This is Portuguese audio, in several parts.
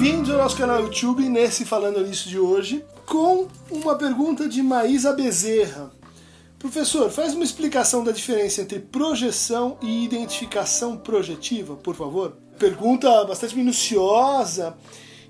Bem-vindos ao nosso canal YouTube, nesse Falando Nisso de hoje, com uma pergunta de Maísa Bezerra. Professor, faz uma explicação da diferença entre projeção e identificação projetiva, por favor. Pergunta bastante minuciosa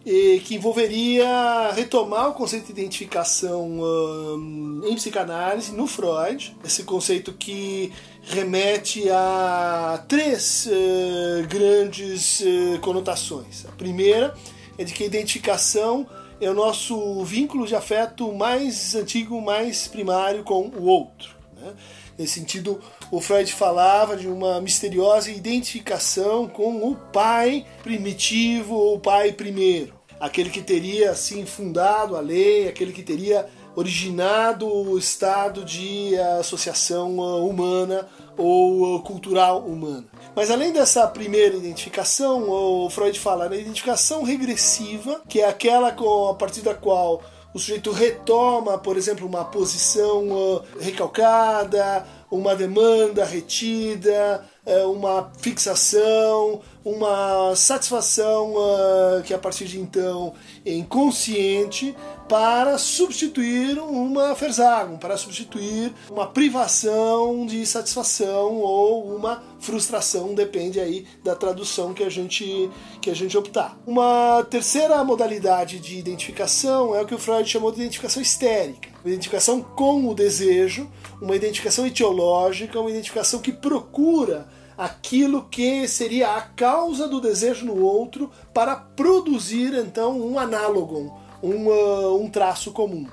que envolveria retomar o conceito de identificação um, em psicanálise, no Freud, esse conceito que remete a três uh, grandes uh, conotações. A primeira é de que a identificação é o nosso vínculo de afeto mais antigo, mais primário com o outro. Né? Nesse sentido, o Freud falava de uma misteriosa identificação com o pai primitivo ou pai primeiro aquele que teria assim fundado a lei, aquele que teria originado o estado de associação uh, humana ou uh, cultural humana. Mas além dessa primeira identificação, o Freud fala na identificação regressiva, que é aquela a partir da qual o sujeito retoma, por exemplo, uma posição recalcada, uma demanda retida, é, uma fixação, uma satisfação uh, que a partir de então é inconsciente para substituir uma Versagen, para substituir uma privação de satisfação ou uma frustração, depende aí da tradução que a gente que a gente optar. Uma terceira modalidade de identificação é o que o Freud chamou de identificação histérica, uma identificação com o desejo, uma identificação etiológica, uma identificação que procura aquilo que seria a causa do desejo no outro para produzir então um análogo, um, uh, um traço comum.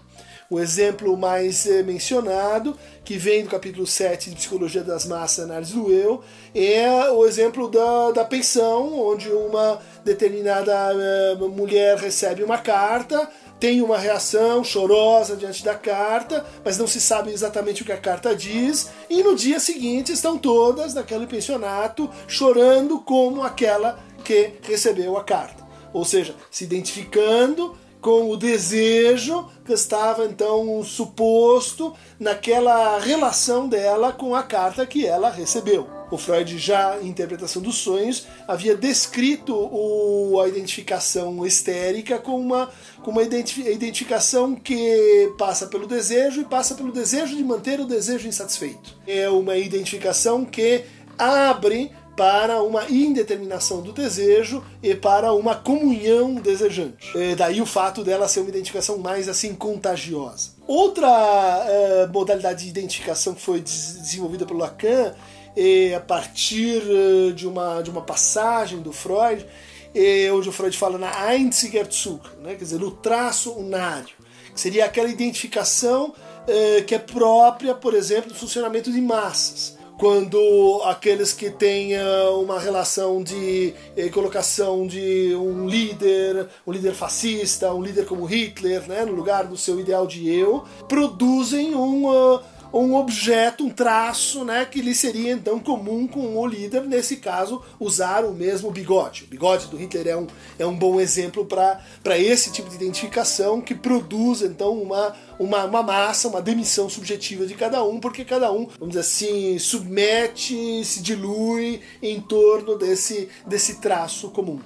O exemplo mais eh, mencionado, que vem do capítulo 7 de Psicologia das Massas, Análise do Eu, é o exemplo da, da pensão, onde uma determinada uh, mulher recebe uma carta, tem uma reação chorosa diante da carta, mas não se sabe exatamente o que a carta diz, e no dia seguinte estão todas naquele pensionato chorando como aquela que recebeu a carta. Ou seja, se identificando com o desejo que estava então suposto naquela relação dela com a carta que ela recebeu. O Freud já em interpretação dos sonhos havia descrito o, a identificação histérica com uma, com uma identificação que passa pelo desejo e passa pelo desejo de manter o desejo insatisfeito. É uma identificação que abre para uma indeterminação do desejo e para uma comunhão desejante. E daí o fato dela ser uma identificação mais assim contagiosa. Outra uh, modalidade de identificação que foi desenvolvida pelo Lacan, e a partir uh, de, uma, de uma passagem do Freud, e onde o Freud fala na Einzigerzug, né, quer dizer, no traço unário, que seria aquela identificação uh, que é própria, por exemplo, do funcionamento de massas quando aqueles que têm uma relação de eh, colocação de um líder, um líder fascista, um líder como Hitler, né, no lugar do seu ideal de eu, produzem um, uh, um objeto, um traço, né, que lhe seria então comum com o líder, nesse caso, usar o mesmo bigode. O bigode do Hitler é um, é um bom exemplo para esse tipo de identificação que produz então uma, uma, uma massa, uma demissão subjetiva de cada um, porque cada um, vamos dizer assim, submete, se dilui em torno desse, desse traço comum.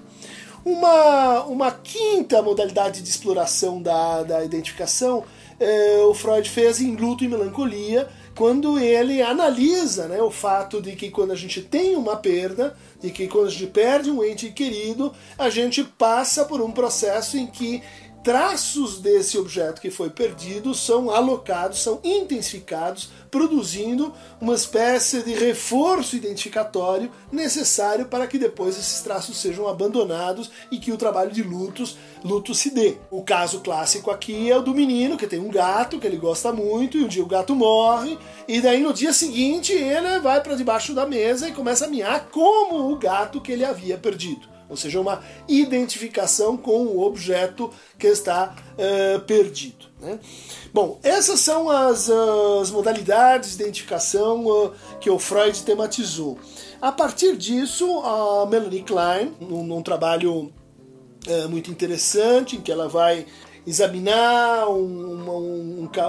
Uma, uma quinta modalidade de exploração da, da identificação é, o Freud fez em Luto e Melancolia, quando ele analisa né, o fato de que quando a gente tem uma perda, de que quando a gente perde um ente querido, a gente passa por um processo em que traços desse objeto que foi perdido são alocados, são intensificados, produzindo uma espécie de reforço identificatório necessário para que depois esses traços sejam abandonados e que o trabalho de lutos, luto se dê. O caso clássico aqui é o do menino que tem um gato que ele gosta muito e um dia o gato morre e daí no dia seguinte ele vai para debaixo da mesa e começa a miar como o gato que ele havia perdido ou seja, uma identificação com o objeto que está uh, perdido. Né? Bom, essas são as, as modalidades de identificação uh, que o Freud tematizou. A partir disso, a Melanie Klein, num, num trabalho uh, muito interessante, em que ela vai examinar um,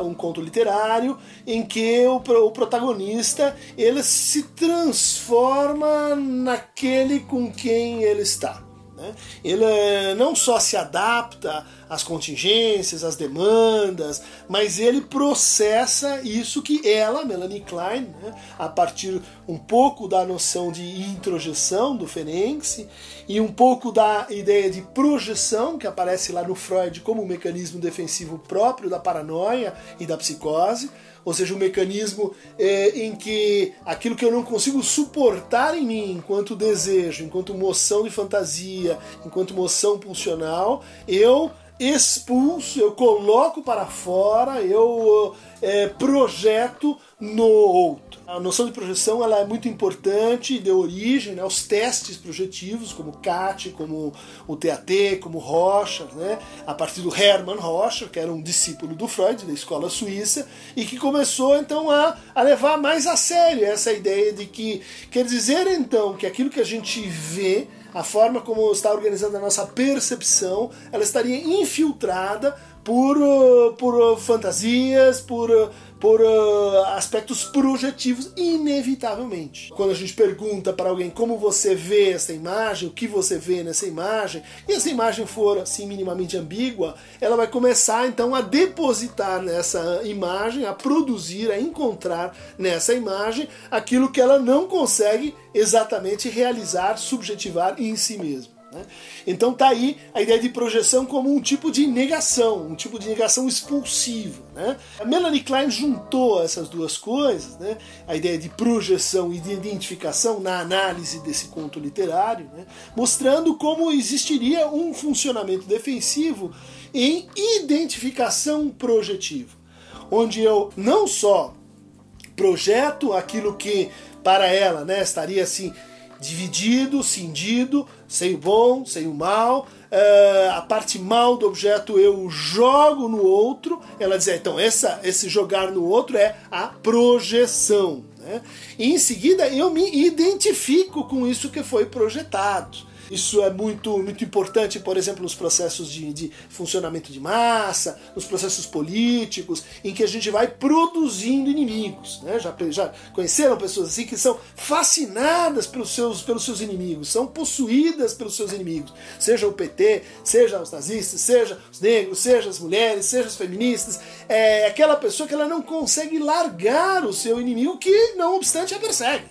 um, conto literário em que o, o protagonista ele se transforma naquele com quem ele está. Né? Ele eh, não só se adapta às contingências, às demandas, mas ele processa isso que ela, Melanie Klein, né, a partir um pouco da noção de introjeção do Ferenczi e um pouco da ideia de projeção que aparece lá no Freud como um mecanismo defensivo próprio da paranoia e da psicose ou seja, um mecanismo é, em que aquilo que eu não consigo suportar em mim enquanto desejo, enquanto moção de fantasia, enquanto moção pulsional, eu expulso, eu coloco para fora, eu é, projeto no outro. A noção de projeção ela é muito importante, deu origem né, aos testes projetivos, como CAT, como o TAT, como Rocha, né, a partir do Hermann Rocha, que era um discípulo do Freud, da escola suíça, e que começou então a, a levar mais a sério essa ideia de que quer dizer então que aquilo que a gente vê a forma como está organizada a nossa percepção, ela estaria infiltrada por, uh, por uh, fantasias, por, uh, por aspectos projetivos, inevitavelmente. Quando a gente pergunta para alguém como você vê essa imagem, o que você vê nessa imagem, e essa imagem for assim minimamente ambígua, ela vai começar então a depositar nessa imagem, a produzir, a encontrar nessa imagem aquilo que ela não consegue exatamente realizar, subjetivar em si mesma. Né? Então tá aí a ideia de projeção como um tipo de negação, um tipo de negação expulsiva. Né? A Melanie Klein juntou essas duas coisas, né? a ideia de projeção e de identificação na análise desse conto literário, né? mostrando como existiria um funcionamento defensivo em identificação projetiva, onde eu não só projeto aquilo que para ela né, estaria assim dividido, cindido, sem o bom, sem o mal. Uh, a parte mal do objeto eu jogo no outro. Ela diz, é, então, essa, esse jogar no outro é a projeção. Né? E em seguida eu me identifico com isso que foi projetado. Isso é muito, muito importante, por exemplo, nos processos de, de funcionamento de massa, nos processos políticos, em que a gente vai produzindo inimigos. Né? Já, já conheceram pessoas assim que são fascinadas pelos seus, pelos seus inimigos, são possuídas pelos seus inimigos, seja o PT, seja os nazistas, seja os negros, seja as mulheres, seja as feministas. É aquela pessoa que ela não consegue largar o seu inimigo, que não obstante a persegue.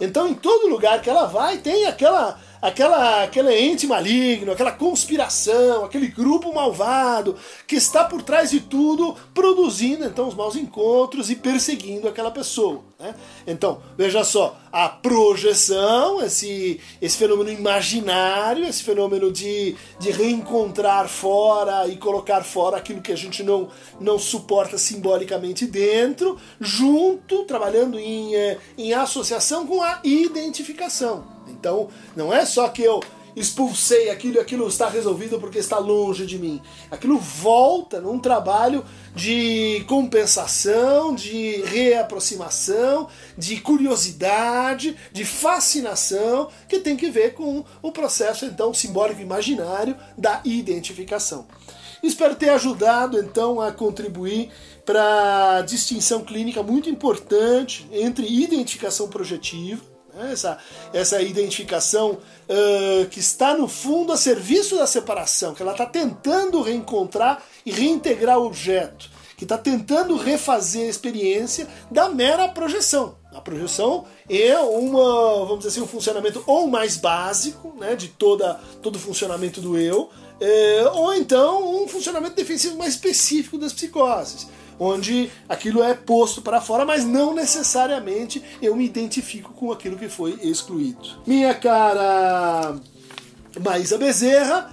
Então, em todo lugar que ela vai, tem aquela aquela, aquele ente maligno, aquela conspiração, aquele grupo malvado que está por trás de tudo, produzindo então os maus encontros e perseguindo aquela pessoa. Né? Então, veja só, a projeção, esse, esse fenômeno imaginário, esse fenômeno de, de reencontrar fora e colocar fora aquilo que a gente não, não suporta simbolicamente dentro, junto, trabalhando em, eh, em associação com a identificação. Então, não é só que eu expulsei aquilo e aquilo está resolvido porque está longe de mim. Aquilo volta num trabalho de compensação, de reaproximação, de curiosidade, de fascinação, que tem que ver com o processo então simbólico imaginário da identificação. Espero ter ajudado então a contribuir para a distinção clínica muito importante entre identificação projetiva né? essa, essa identificação uh, que está no fundo a serviço da separação, que ela está tentando reencontrar e reintegrar o objeto, que está tentando refazer a experiência da mera projeção. A projeção é uma, vamos dizer assim, um funcionamento ou mais básico né, de toda, todo o funcionamento do eu, é, ou então um funcionamento defensivo mais específico das psicoses onde aquilo é posto para fora, mas não necessariamente eu me identifico com aquilo que foi excluído. Minha cara Maísa Bezerra,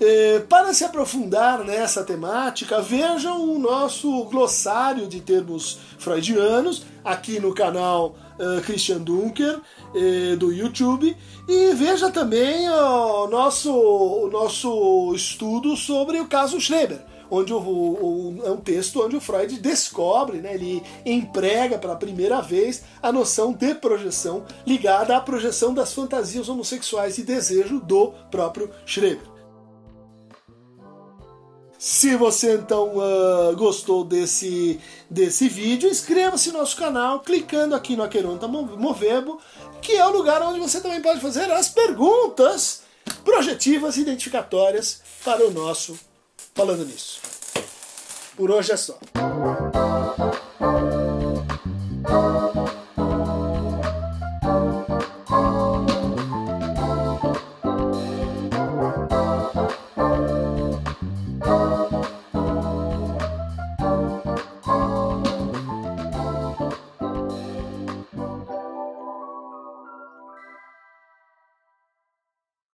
eh, para se aprofundar nessa temática, vejam o nosso glossário de termos freudianos aqui no canal uh, Christian Dunker eh, do YouTube e veja também o nosso, o nosso estudo sobre o caso Schreber onde o, o, é um texto onde o Freud descobre, né, ele emprega pela primeira vez a noção de projeção ligada à projeção das fantasias homossexuais e desejo do próprio Schreber. Se você então uh, gostou desse, desse vídeo, inscreva-se no nosso canal clicando aqui no Aqueronta Movebo, que é o lugar onde você também pode fazer as perguntas projetivas identificatórias para o nosso Falando Nisso. Por hoje é só.